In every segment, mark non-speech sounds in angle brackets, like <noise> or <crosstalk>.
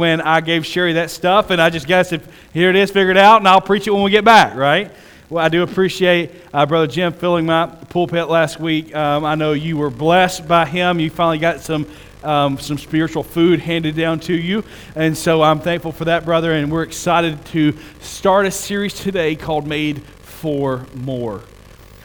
when I gave Sherry that stuff, and I just guessed if here it is, figure it out, and I'll preach it when we get back, right? Well, I do appreciate uh, Brother Jim filling my pulpit last week. Um, I know you were blessed by him. You finally got some um, some spiritual food handed down to you. And so I'm thankful for that, brother. And we're excited to start a series today called Made for More.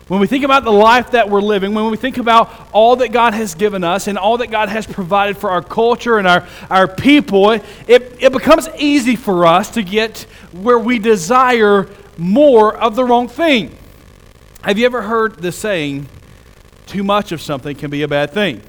When we think about the life that we're living, when we think about all that God has given us and all that God has provided for our culture and our, our people, it, it becomes easy for us to get where we desire more of the wrong thing. Have you ever heard the saying, too much of something can be a bad thing?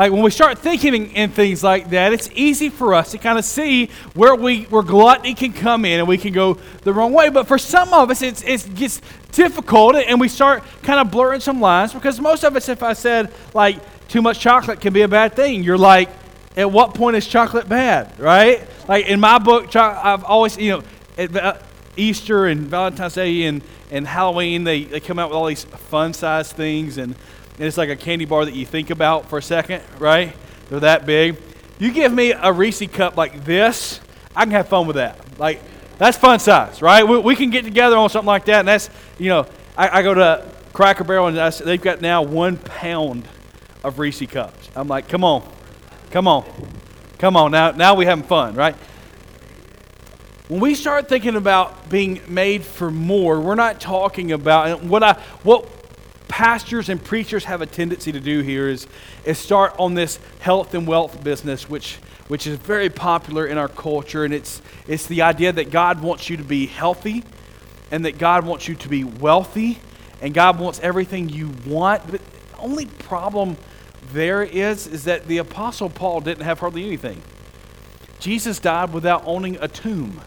Like when we start thinking in things like that, it's easy for us to kind of see where we where gluttony can come in and we can go the wrong way. But for some of us, it's, it gets difficult and we start kind of blurring some lines because most of us, if I said like too much chocolate can be a bad thing, you're like, at what point is chocolate bad, right? Like in my book, I've always, you know, at uh, Easter and Valentine's Day and, and Halloween, they, they come out with all these fun sized things and and it's like a candy bar that you think about for a second, right? They're that big. You give me a Reese cup like this, I can have fun with that. Like, that's fun size, right? We, we can get together on something like that, and that's, you know, I, I go to Cracker Barrel, and I, they've got now one pound of Reese cups. I'm like, come on, come on, come on. Now, now we having fun, right? When we start thinking about being made for more, we're not talking about what I what pastors and preachers have a tendency to do here is, is start on this health and wealth business, which, which is very popular in our culture. And it's, it's the idea that God wants you to be healthy and that God wants you to be wealthy and God wants everything you want. But the only problem there is, is that the Apostle Paul didn't have hardly anything. Jesus died without owning a tomb,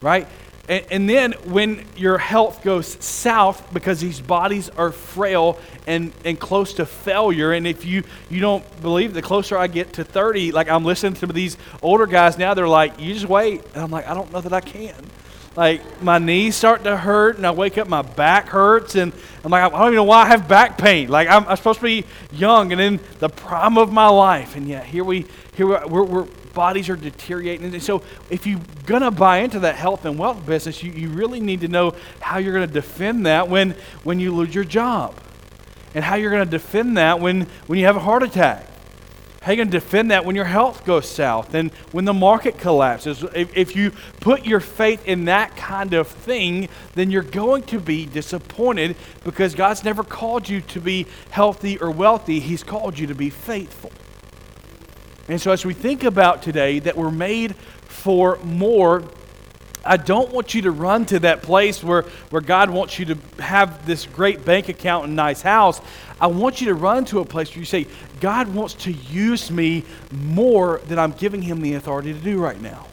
right? And, and, then when your health goes south because these bodies are frail and, and close to failure, and if you, you don't believe, the closer I get to 30, like I'm listening to these older guys now, they're like, you just wait. And I'm like, I don't know that I can. Like my knees start to hurt, and I wake up, my back hurts, and I'm like, I don't even know why I have back pain. Like I'm, I'm supposed to be young and in the prime of my life, and yet here we here we're, we're bodies are deteriorating. And so, if you're going to buy into that health and wealth business, you, you really need to know how you're going to defend that when, when you lose your job, and how you're going to defend that when, when you have a heart attack. How are you going to defend that when your health goes south and when the market collapses? If, if you put your faith in that kind of thing, then you're going to be disappointed because God's never called you to be healthy or wealthy. He's called you to be faithful. And so, as we think about today that we're made for more, I don't want you to run to that place where, where God wants you to have this great bank account and nice house. I want you to run to a place where you say, God wants to use me more than I'm giving him the authority to do right now.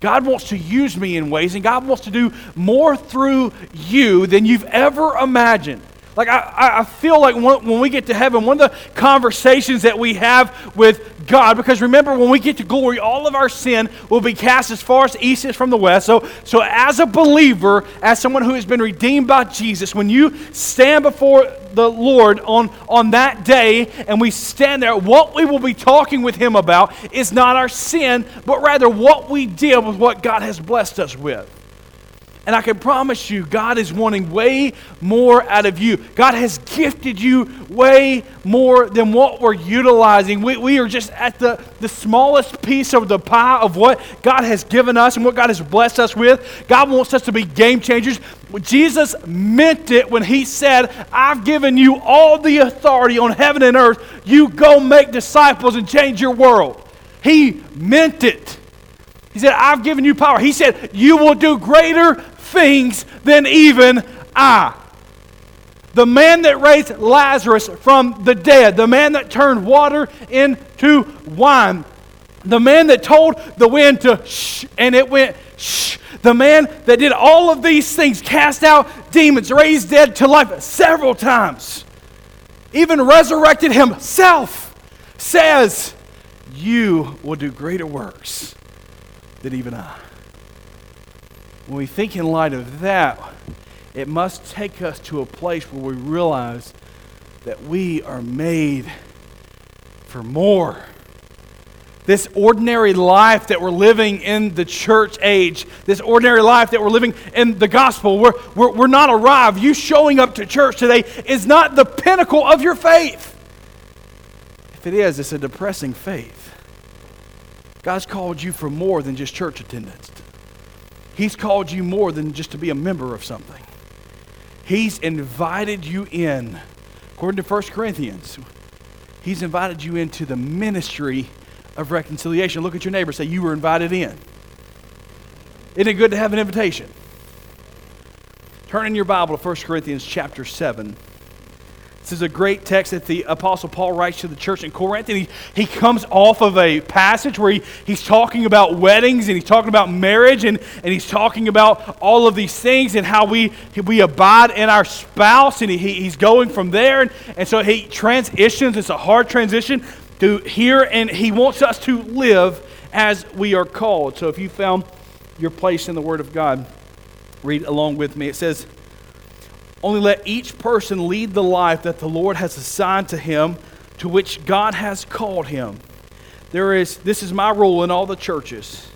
God wants to use me in ways, and God wants to do more through you than you've ever imagined. Like, I, I feel like when, we get to heaven, one of the conversations that we have with God, because remember, when we get to glory, all of our sin will be cast as far as east is from the west. So, so as a believer, as someone who has been redeemed by Jesus, when you stand before the Lord on, on that day and we stand there, what we will be talking with Him about is not our sin, but rather what we did with what God has blessed us with. And I can promise you, God is wanting way more out of you. God has gifted you way more than what we're utilizing. We, we are just at the, the smallest piece of the pie of what God has given us and what God has blessed us with. God wants us to be game changers. Jesus meant it when he said, I've given you all the authority on heaven and earth. You go make disciples and change your world. He meant it. He said, I've given you power. He said, You will do greater things than even I. The man that raised Lazarus from the dead, the man that turned water into wine, the man that told the wind to shh and it went shh, the man that did all of these things, cast out demons, raised dead to life several times, even resurrected himself, says, You will do greater works than even I. When we think in light of that, it must take us to a place where we realize that we are made for more. this ordinary life that we're living in the church age, this ordinary life that we're living in the gospel, we're, we're, we're not arrived. You showing up to church today is not the pinnacle of your faith. If it is, it's a depressing faith. God's called you for more than just church attendance. He's called you more than just to be a member of something. He's invited you in. According to 1 Corinthians, He's invited you into the ministry of reconciliation. Look at your neighbor, say, You were invited in. Isn't it good to have an invitation? Turn in your Bible to 1 Corinthians chapter 7. This is a great text that the Apostle Paul writes to the church in Corinth. And he, he comes off of a passage where he, he's talking about weddings and he's talking about marriage and, and he's talking about all of these things and how we, we abide in our spouse. And he, he's going from there. And, and so he transitions. It's a hard transition to here, and he wants us to live as we are called. So if you found your place in the Word of God, read along with me. It says, only let each person lead the life that the Lord has assigned to him, to which God has called him. There is, this is my rule in all the churches.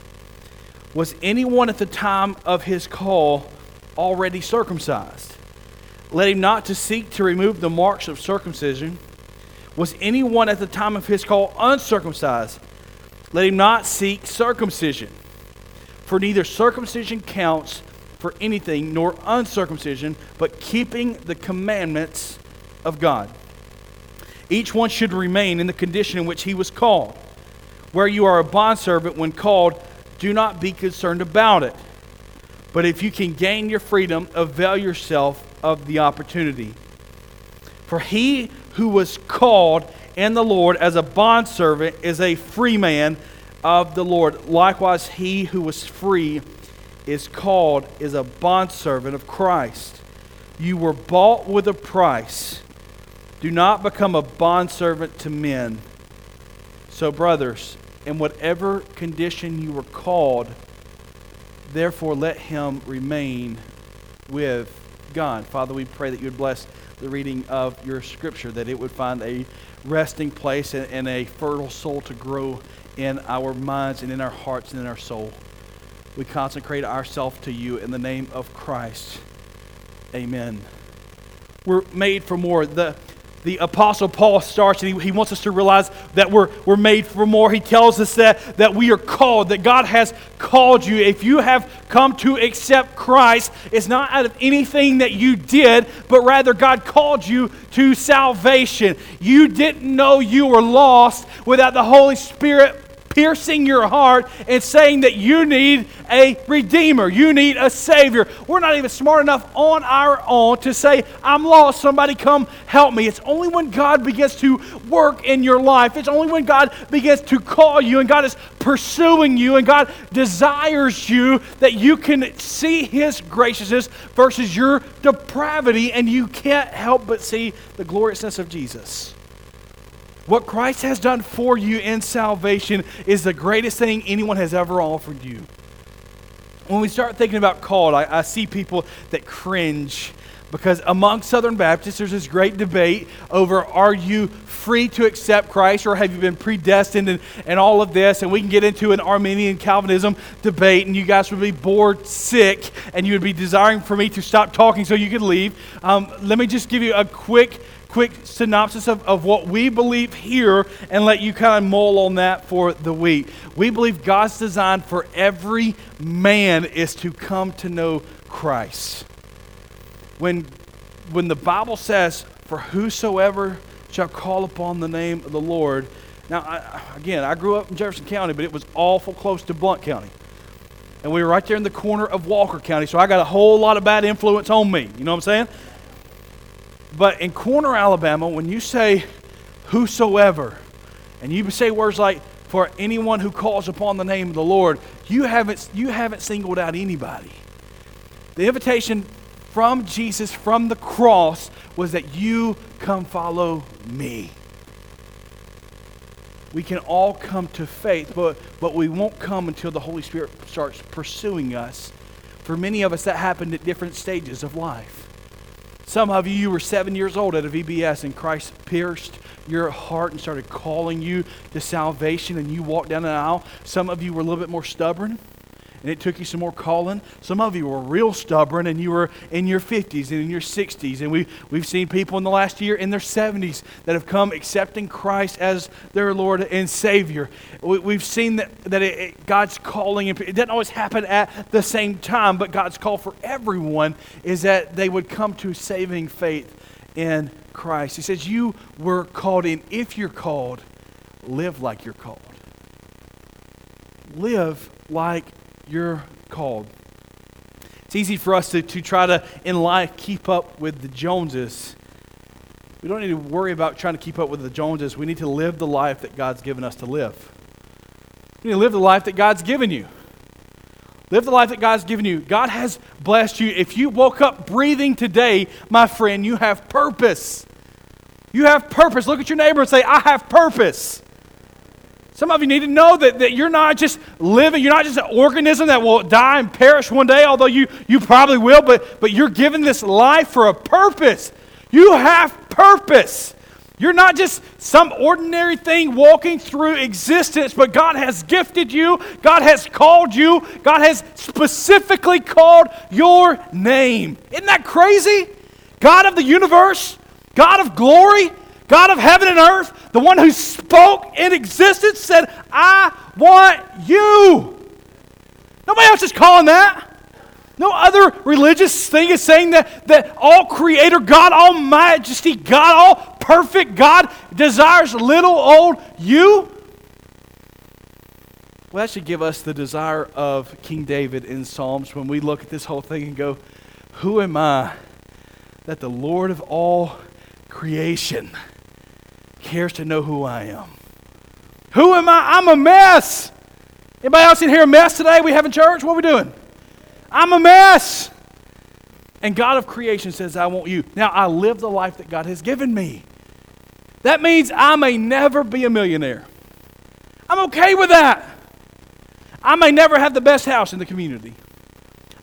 Was anyone at the time of his call already circumcised? Let him not to seek to remove the marks of circumcision. Was anyone at the time of his call uncircumcised? Let him not seek circumcision. For neither circumcision counts for anything, nor uncircumcision, but keeping the commandments of God. Each one should remain in the condition in which he was called. Where you are a bondservant when called, do not be concerned about it. But if you can gain your freedom, avail yourself of the opportunity. For he who was called in the Lord as a bondservant is a free man of the Lord. Likewise, he who was free is called is a bondservant of Christ. You were bought with a price. Do not become a bondservant to men. So, brothers, in whatever condition you were called, therefore let him remain with God. Father, we pray that you would bless the reading of your scripture, that it would find a resting place and, a fertile soul to grow in our minds and in our hearts and in our soul we consecrate ourselves to you in the name of Christ. Amen. We're made for more. The, the Apostle Paul starts and he, he wants us to realize that we're, we're made for more. He tells us that, that we are called, that God has called you. If you have come to accept Christ, it's not out of anything that you did, but rather God called you to salvation. You didn't know you were lost without the Holy Spirit piercing your heart and saying that you need a redeemer, you need a savior. We're not even smart enough on our own to say, I'm lost, somebody come help me. It's only when God begins to work in your life, it's only when God begins to call you and God is pursuing you and God desires you that you can see His graciousness versus your depravity and you can't help but see the gloriousness of Jesus. What Christ has done for you in salvation is the greatest thing anyone has ever offered you. When we start thinking about called, I, I see people that cringe because among Southern Baptists, there's this great debate over are you free to accept Christ or have you been predestined and, and all of this? And we can get into an Arminian Calvinism debate, and you guys would be bored sick and you would be desiring for me to stop talking so you could leave. Um, let me just give you a quick quick synopsis of, of what we believe here and let you kind of mull on that for the week. We believe God's design for every man is to come to know Christ. When, when the Bible says, For whosoever shall call upon the name of the Lord, now, I, again, I grew up in Jefferson County, but it was awful close to Blount County. And we were right there in the corner of Walker County, so I got a whole lot of bad influence on me. You know what I'm saying? But in Corner, Alabama, when you say whosoever, and you say words like for anyone who calls upon the name of the Lord, you haven't, you haven't singled out anybody. The invitation from Jesus, from the cross, was that you come follow me. We can all come to faith, but, but we won't come until the Holy Spirit starts pursuing us. For many of us, that happened at different stages of life. Some of you, you were seven years old at a VBS and Christ pierced your heart and started calling you to salvation and you walked down the aisle. Some of you were a little bit more stubborn and it took you some more calling. Some of you were real stubborn and you were in your 50s and in your 60s. And we, we've seen people in the last year in their 70s that have come accepting Christ as their Lord and Savior. We, have seen that, that it, it, God's calling, it doesn't always happen at the same time, but God's call for everyone is that they would come to saving faith in Christ. He says, You were called in. If you're called, live like you're called. Live like you're called. It's easy for us to, to try to, in life, keep up with the Joneses. We don't need to worry about trying to keep up with the Joneses. We need to live the life that God's given us to live. We need to live the life that God's given you. Live the life that God's given you. God has blessed you. If you woke up breathing today, my friend, you have purpose. You have purpose. Look at your neighbor and say, I have purpose. Some of you need to know that, that you're not just living, you're not just an organism that will die and perish one day, although you, you probably will, but, but you're given this life for a purpose. You have purpose. You're not just some ordinary thing walking through existence, but God has gifted you, God has called you, God has specifically called your name. Isn't that crazy? God of the universe, God of glory, God of heaven and earth, the one who spoke in existence, said, I want you. Nobody else is calling that. No other religious thing is saying that, that all creator God, all majesty God, all perfect God desires little old you. Well, that should give us the desire of King David in Psalms when we look at this whole thing and go, Who am I that the Lord of all creation cares to know who I am. Who am I? I'm a mess. Anybody else in here a mess today? We having church? What are we doing? I'm a mess. And God of creation says, I want you. Now, I live the life that God has given me. That means I may never be a millionaire. I'm okay with that. I may never have the best house in the community.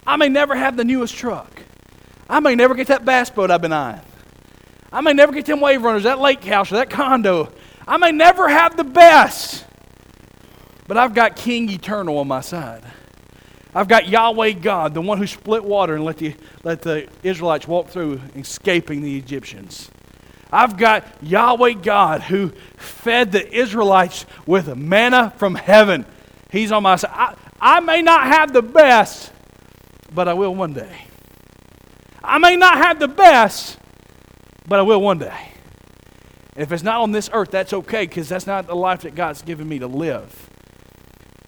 I may never have the newest truck. I may never get that bass boat I've been eyeing. I may never get them wave runners, that lake house, or that condo. I may never have the best, but I've got King Eternal on my side. I've got Yahweh God, the one who split water and let the, let the Israelites walk through, escaping the Egyptians. I've got Yahweh God who fed the Israelites with manna from heaven. He's on my side. I, I may not have the best, but I will one day. I may not have the best, but I will one day. And if it's not on this earth, that's okay because that's not the life that God's given me to live.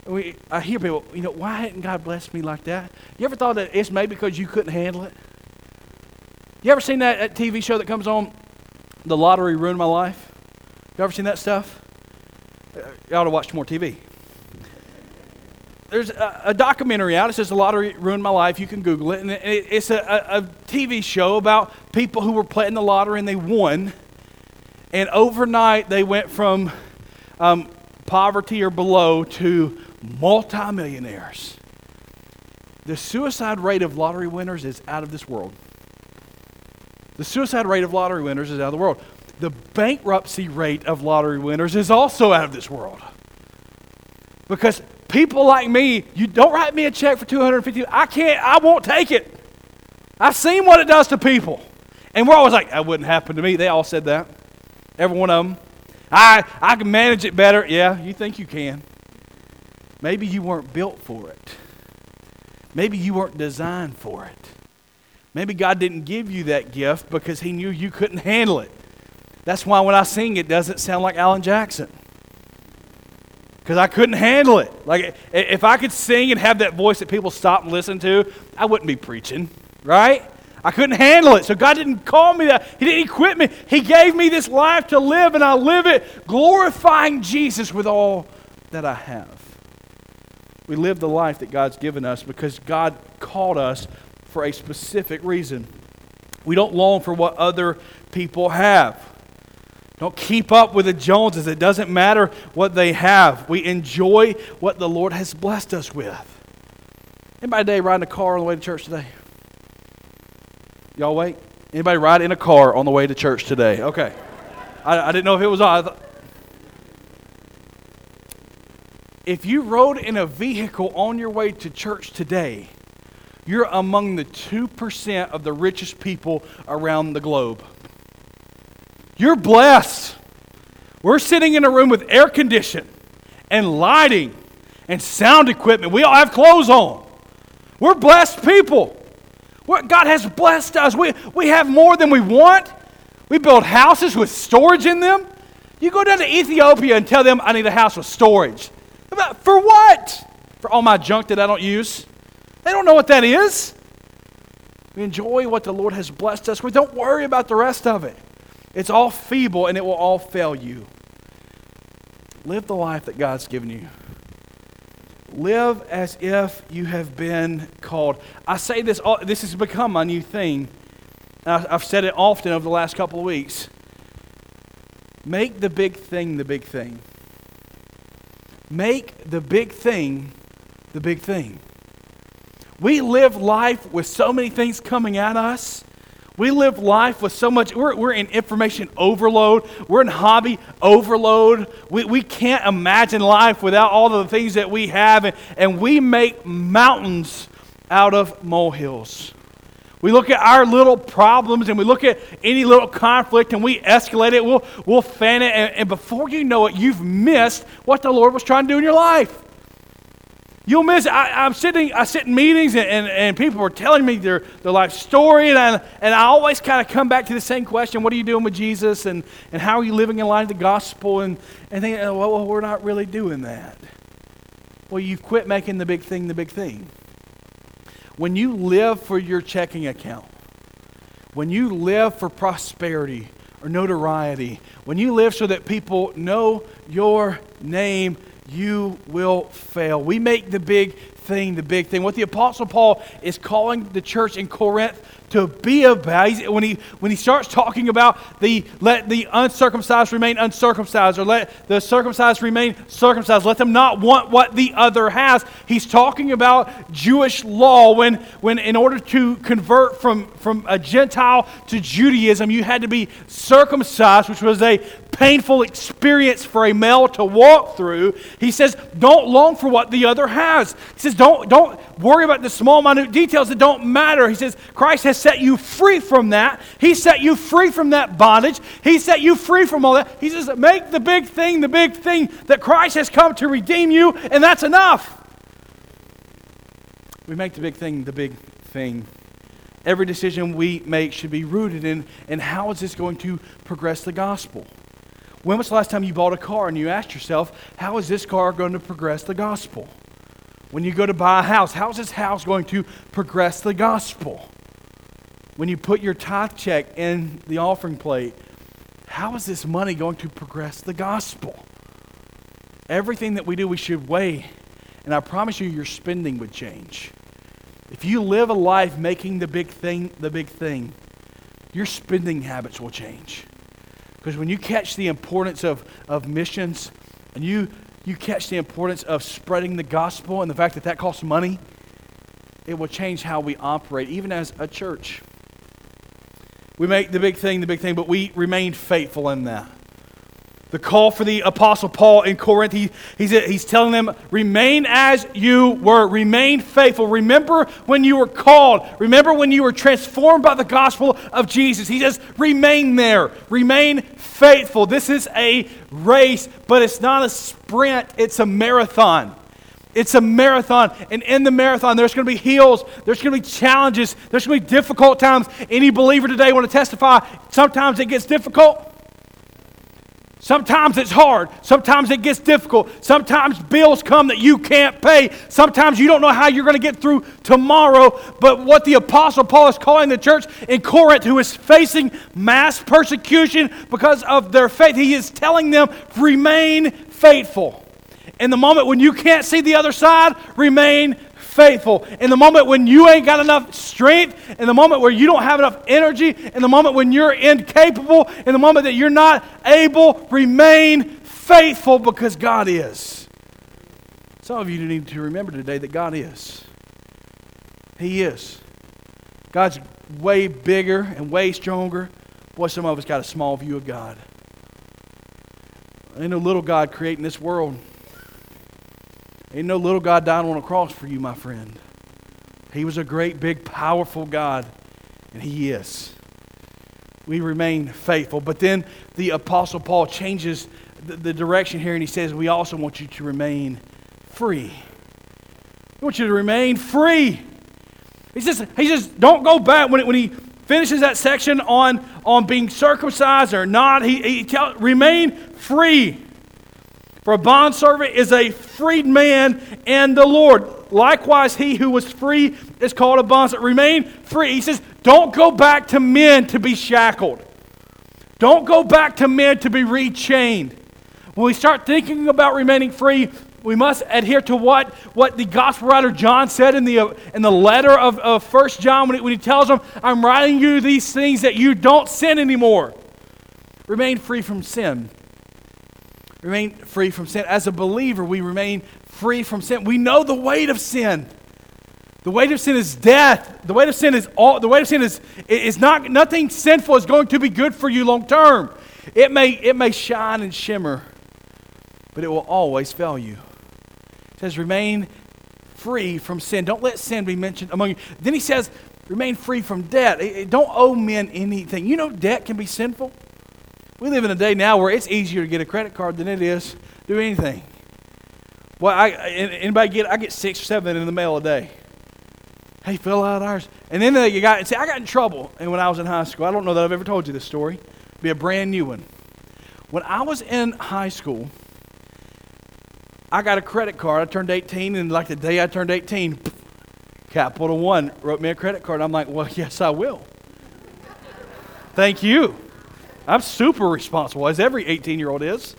We, I hear people, you know, why hadn't God blessed me like that? You ever thought that it's maybe because you couldn't handle it? You ever seen that, that TV show that comes on, The Lottery Ruined My Life? You ever seen that stuff? Uh, you ought to watch more TV there's a, a, documentary out. It says "The Lottery Ruined My Life." You can Google it, and it, it's a, a, a, TV show about people who were playing the lottery and they won. And overnight, they went from um, poverty or below to multimillionaires. The suicide rate of lottery winners is out of this world. The suicide rate of lottery winners is out of the world. The bankruptcy rate of lottery winners is also out of this world. Because people like me, you don't write me a check for 250. I can't, I won't take it. I've seen what it does to people. And we're always like, that wouldn't happen to me. They all said that. Every one of them. I, I can manage it better. Yeah, you think you can. Maybe you weren't built for it. Maybe you weren't designed for it. Maybe God didn't give you that gift because He knew you couldn't handle it. That's why when I sing, it doesn't sound like Alan Jackson because I couldn't handle it. Like, if I could sing and have that voice that people stop and listen to, I wouldn't be preaching, right? I couldn't handle it. So God didn't call me that. He didn't equip me. He gave me this life to live, and I live it glorifying Jesus with all that I have. We live the life that God's given us because God called us for a specific reason. We don't long for what other people have. Don't keep up with the Joneses. It doesn't matter what they have. We enjoy what the Lord has blessed us with. Anybody today riding a car on the way to church today? Y'all wait? Anybody ride in a car on the way to church today? Okay. I, I didn't know if it was on. If you rode in a vehicle on your way to church today, you're among the 2% of the richest people around the globe. You're blessed. We're sitting in a room with air conditioning and lighting and sound equipment. We all have clothes on. We're blessed people. God has blessed us. We, we have more than we want. We build houses with storage in them. You go down to Ethiopia and tell them, I need a house with storage. For what? For all my junk that I don't use? They don't know what that is. We enjoy what the Lord has blessed us with. Don't worry about the rest of it. It's all feeble and it will all fail you. Live the life that God's given you. Live as if you have been called. I say this, this has become my new thing. I've said it often over the last couple of weeks. Make the big thing the big thing. Make the big thing the big thing. We live life with so many things coming at us we live life with so much, we're, we're in information overload, we're in hobby overload. We, we can't imagine life without all the things that we have, and, and we make mountains out of molehills. We look at our little problems and we look at any little conflict and we escalate it, we'll, we'll fan it, and, and before you know it, you've missed what the Lord was trying to do in your life. You'll miss. I, am sitting. I sit in meetings, and, and, and, people are telling me their, their life story, and I, and I always kind of come back to the same question: What are you doing with Jesus, and, and how are you living in line of the gospel? And and think, well, oh, well, we're not really doing that. Well, you've quit making the big thing the big thing. When you live for your checking account, when you live for prosperity or notoriety, when you live so that people know your name you will fail. We make the big thing the big thing. What the Apostle Paul is calling the church in Corinth to be about, when he, when he starts talking about the let the uncircumcised remain uncircumcised or let the circumcised remain circumcised, let them not want what the other has, he's talking about Jewish law when, when in order to convert from, from a Gentile to Judaism, you had to be circumcised, which was a painful experience for a male to walk through. He says, don't long for what the other has. He says, don't, don't worry about the small, minute details that don't matter. He says, Christ has set you free from that. He set you free from that bondage. He set you free from all that. He says, make the big thing the big thing that Christ has come to redeem you, and that's enough. We make the big thing the big thing every decision we make should be rooted in, in how is this going to progress the gospel? When was the last time you bought a car and you asked yourself, how is this car going to progress the gospel? When you go to buy a house, how is this house going to progress the gospel? When you put your tithe check in the offering plate, how is this money going to progress the gospel? Everything that we do, we should weigh. And I promise you, your spending would change. If you live a life making the big thing the big thing, your spending habits will change. Because when you catch the importance of, of missions and you, you catch the importance of spreading the gospel and the fact that that costs money, it will change how we operate, even as a church. We make the big thing the big thing, but we remain faithful in that. The call for the Apostle Paul in Corinth, he, he's, he's telling them, remain as you were, remain faithful. Remember when you were called, remember when you were transformed by the gospel of Jesus. He says, remain there, remain faithful. This is a race, but it's not a sprint, it's a marathon. It's a marathon, and in the marathon, there's going to be hills, there's going to be challenges, there's going to be difficult times. Any believer today want to testify? Sometimes it gets difficult. Sometimes it's hard. Sometimes it gets difficult. Sometimes bills come that you can't pay. Sometimes you don't know how you're going to get through tomorrow. But what the Apostle Paul is calling the church in Corinth, who is facing mass persecution because of their faith, he is telling them, remain faithful. In the moment when you can't see the other side, remain faithful. In the moment when you ain't got enough strength, in the moment where you don't have enough energy, in the moment when you're incapable, in the moment that you're not able, remain faithful because God is. Some of you need to remember today that God is. He is. God's way bigger and way stronger. Boy, some of us got a small view of God. Ain't no little God creating this world. Ain't no little God dying on a cross for you, my friend. He was a great, big, powerful God, and He is. We remain faithful. But then the Apostle Paul changes the, the direction here, and he says, We also want you to remain free. We want you to remain free. He says, he says don't go back. When, it, when he finishes that section on, on being circumcised or not, he, he tell, remain free. For a bondservant is a freed man in the Lord. Likewise, he who was free is called a bondservant. Remain free. He says, don't go back to men to be shackled. Don't go back to men to be rechained. When we start thinking about remaining free, we must adhere to what, what the gospel writer John said in the, in the letter of, of 1 John when he, when he tells them, I'm writing you these things that you don't sin anymore. Remain free from sin. Remain free from sin. As a believer, we remain free from sin. We know the weight of sin. The weight of sin is death. The weight of sin is all the weight of sin is, is not nothing sinful is going to be good for you long term. It may, it may shine and shimmer, but it will always fail you. It says, remain free from sin. Don't let sin be mentioned among you. Then he says, remain free from debt. Don't owe men anything. You know, debt can be sinful. We live in a day now where it's easier to get a credit card than it is to do anything. Well, I, anybody get? I get six or seven in the mail a day. Hey, fill out ours. And then uh, you got. See, I got in trouble. And when I was in high school, I don't know that I've ever told you this story. Be a brand new one. When I was in high school, I got a credit card. I turned 18, and like the day I turned 18, Capital One wrote me a credit card. I'm like, well, <laughs> yes, I will. Thank you. I'm super responsible, as every 18 year old is.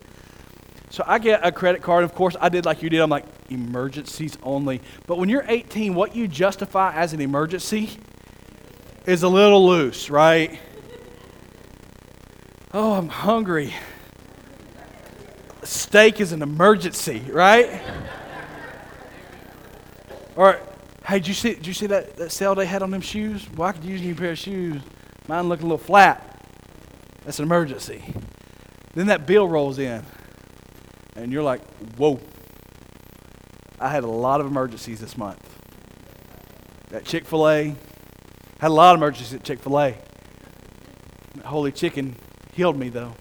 So I get a credit card. Of course, I did like you did. I'm like, emergencies only. But when you're 18, what you justify as an emergency is a little loose, right? Oh, I'm hungry steak is an emergency, right? or, hey, did you see, did you see that, that sale they had on them shoes? Well, I could use a new pair of shoes. Mine look a little flat. That's an emergency. Then that bill rolls in, and you're like, whoa. I had a lot of emergencies this month. At Chick fil A, had a lot of emergencies at Chick fil A. Holy chicken healed me, though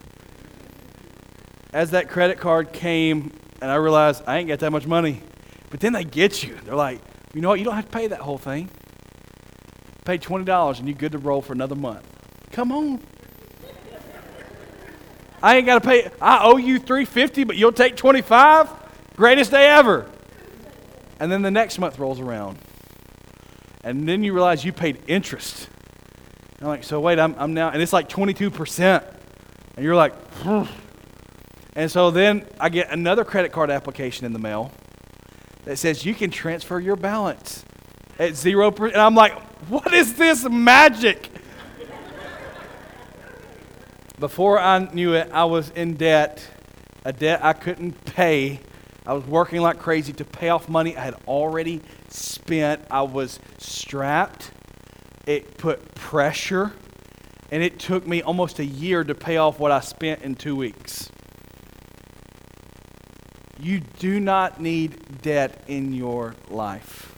as that credit card came, and I realized I ain't got that much money. But then they get you. They're like, you know what? You don't have to pay that whole thing. Pay $20 and you're good to roll for another month. Come on. I ain't got to pay. I owe you 350 but you'll take 25 Greatest day ever. And then the next month rolls around. And then you realize you paid interest. I'm like, so wait, I'm, I'm now, and it's like 22%. And you're like, and so then I get another credit card application in the mail that says you can transfer your balance at zero percent. And I'm like, what is this magic? Before I knew it, I was in debt, a debt I couldn't pay. I was working like crazy to pay off money I had already spent. I was strapped. It put pressure, and it took me almost a year to pay off what I spent in two weeks. You do not need debt in your life.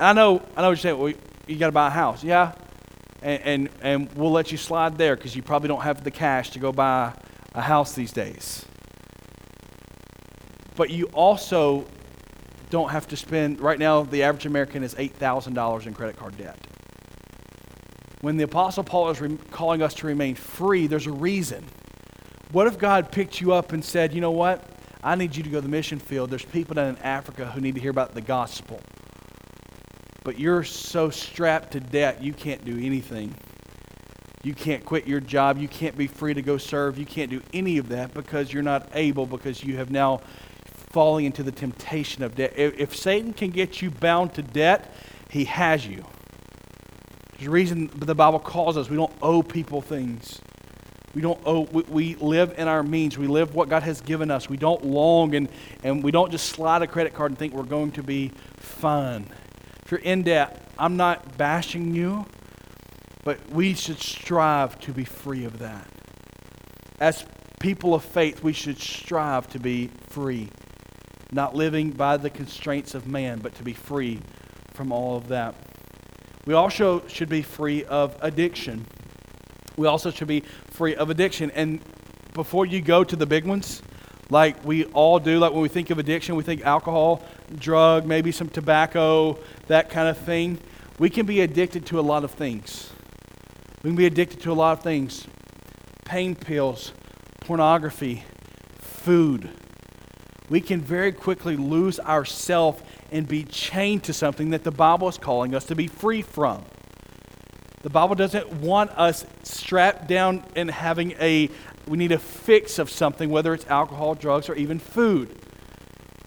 I know, I know what you're saying. Well, you got to buy a house. Yeah. And, and, and we'll let you slide there because you probably don't have the cash to go buy a house these days. But you also don't have to spend, right now, the average American is $8,000 in credit card debt. When the Apostle Paul is re- calling us to remain free, there's a reason. What if God picked you up and said, you know what? I need you to go to the mission field. There's people down in Africa who need to hear about the gospel. But you're so strapped to debt, you can't do anything. You can't quit your job. You can't be free to go serve. You can't do any of that because you're not able, because you have now fallen into the temptation of debt. If, if Satan can get you bound to debt, he has you. There's a reason the Bible calls us we don't owe people things. We don't owe, we, we live in our means. We live what God has given us. We don't long and, and we don't just slide a credit card and think we're going to be fine. You're in debt, I'm not bashing you. But we should strive to be free of that. As people of faith, we should strive to be free, not living by the constraints of man, but to be free from all of that. We also should be free of addiction. We also should be free of addiction. And before you go to the big ones, like we all do, like when we think of addiction, we think alcohol, drug, maybe some tobacco, that kind of thing. We can be addicted to a lot of things. We can be addicted to a lot of things pain pills, pornography, food. We can very quickly lose ourselves and be chained to something that the Bible is calling us to be free from. The Bible doesn't want us strapped down and having a, we need a fix of something, whether it's alcohol, drugs, or even food.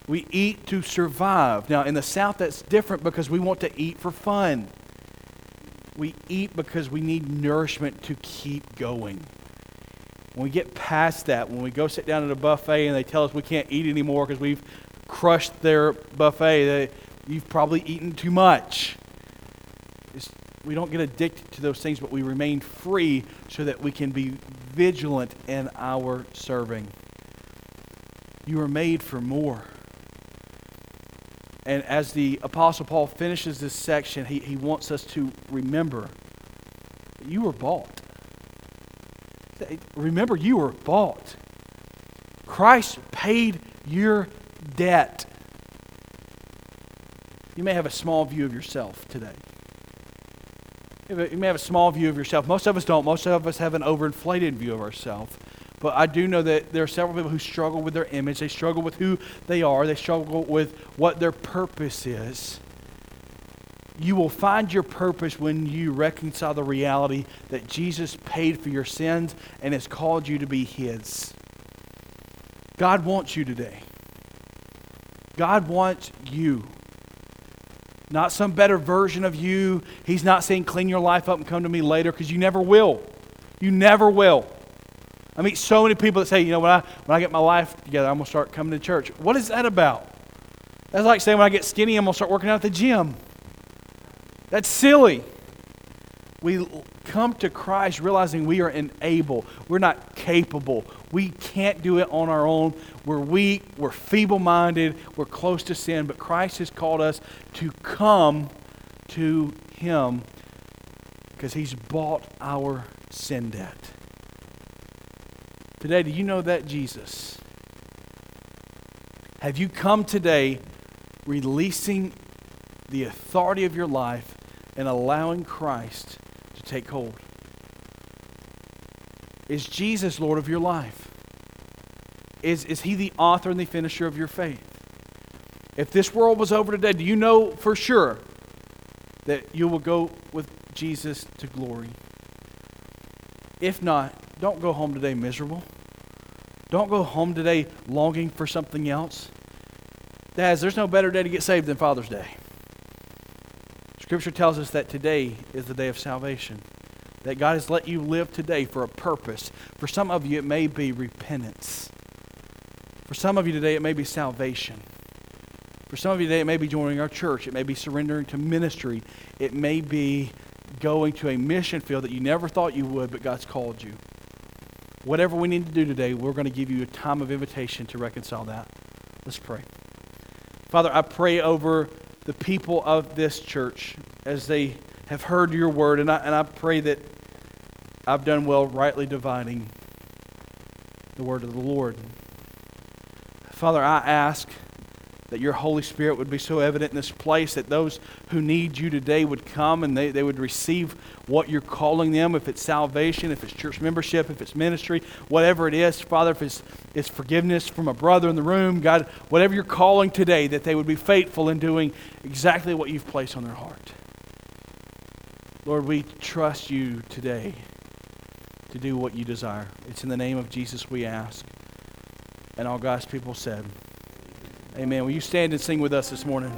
We eat to survive. Now, in the South, that's different because we want to eat for fun. We eat because we need nourishment to keep going. When we get past that, when we go sit down at a buffet and they tell us we can't eat anymore because we've crushed their buffet, they, you've probably eaten too much. It's, we don't get addicted to those things, but we remain free so that we can be vigilant in our serving. You are made for more. And as the Apostle Paul finishes this section, he, he wants us to remember that you were bought. Remember, you were bought. Christ paid your debt. You may have a small view of yourself today. You may have a small view of yourself. Most of us don't. Most of us have an overinflated view of ourselves. But I do know that there are several people who struggle with their image. They struggle with who they are. They struggle with what their purpose is. You will find your purpose when you reconcile the reality that Jesus paid for your sins and has called you to be His. God wants you today. God wants you. Not some better version of you. He's not saying clean your life up and come to me later because you never will. You never will. I meet so many people that say, you know, when I, when I get my life together, I'm going to start coming to church. What is that about? That's like saying when I get skinny, I'm going to start working out at the gym. That's silly. We come to Christ realizing we are unable. We're not capable. We can't do it on our own. We're weak. We're feeble minded. We're close to sin. But Christ has called us to come to Him because He's bought our sin debt. Today, do you know that Jesus? Have you come today releasing the authority of your life and allowing Christ to take hold? Is Jesus Lord of your life? Is, is He the author and the finisher of your faith? If this world was over today, do you know for sure that you will go with Jesus to glory? If not, don't go home today miserable. Don't go home today longing for something else. Dads, there's no better day to get saved than Father's Day. Scripture tells us that today is the day of salvation. That God has let you live today for a purpose. For some of you, it may be repentance. For some of you today, it may be salvation. For some of you today, it may be joining our church. It may be surrendering to ministry. It may be going to a mission field that you never thought you would, but God's called you. Whatever we need to do today, we're going to give you a time of invitation to reconcile that. Let's pray. Father, I pray over the people of this church as they have heard your word, and I, and I pray that I've done well rightly dividing the word of the Lord. Father, I ask that your Holy Spirit would be so evident in this place that those who need you today would come and they, they would receive what you're calling them, if it's salvation, if it's church membership, if it's ministry, whatever it is, Father, if it's, it's forgiveness from a brother in the room, God, whatever you're calling today, that they would be faithful in doing exactly what you've placed on their heart. Lord, we trust you today to do what you desire. It's in the name of Jesus we ask. And all God's people said, Amen. Will you stand and sing with us this morning?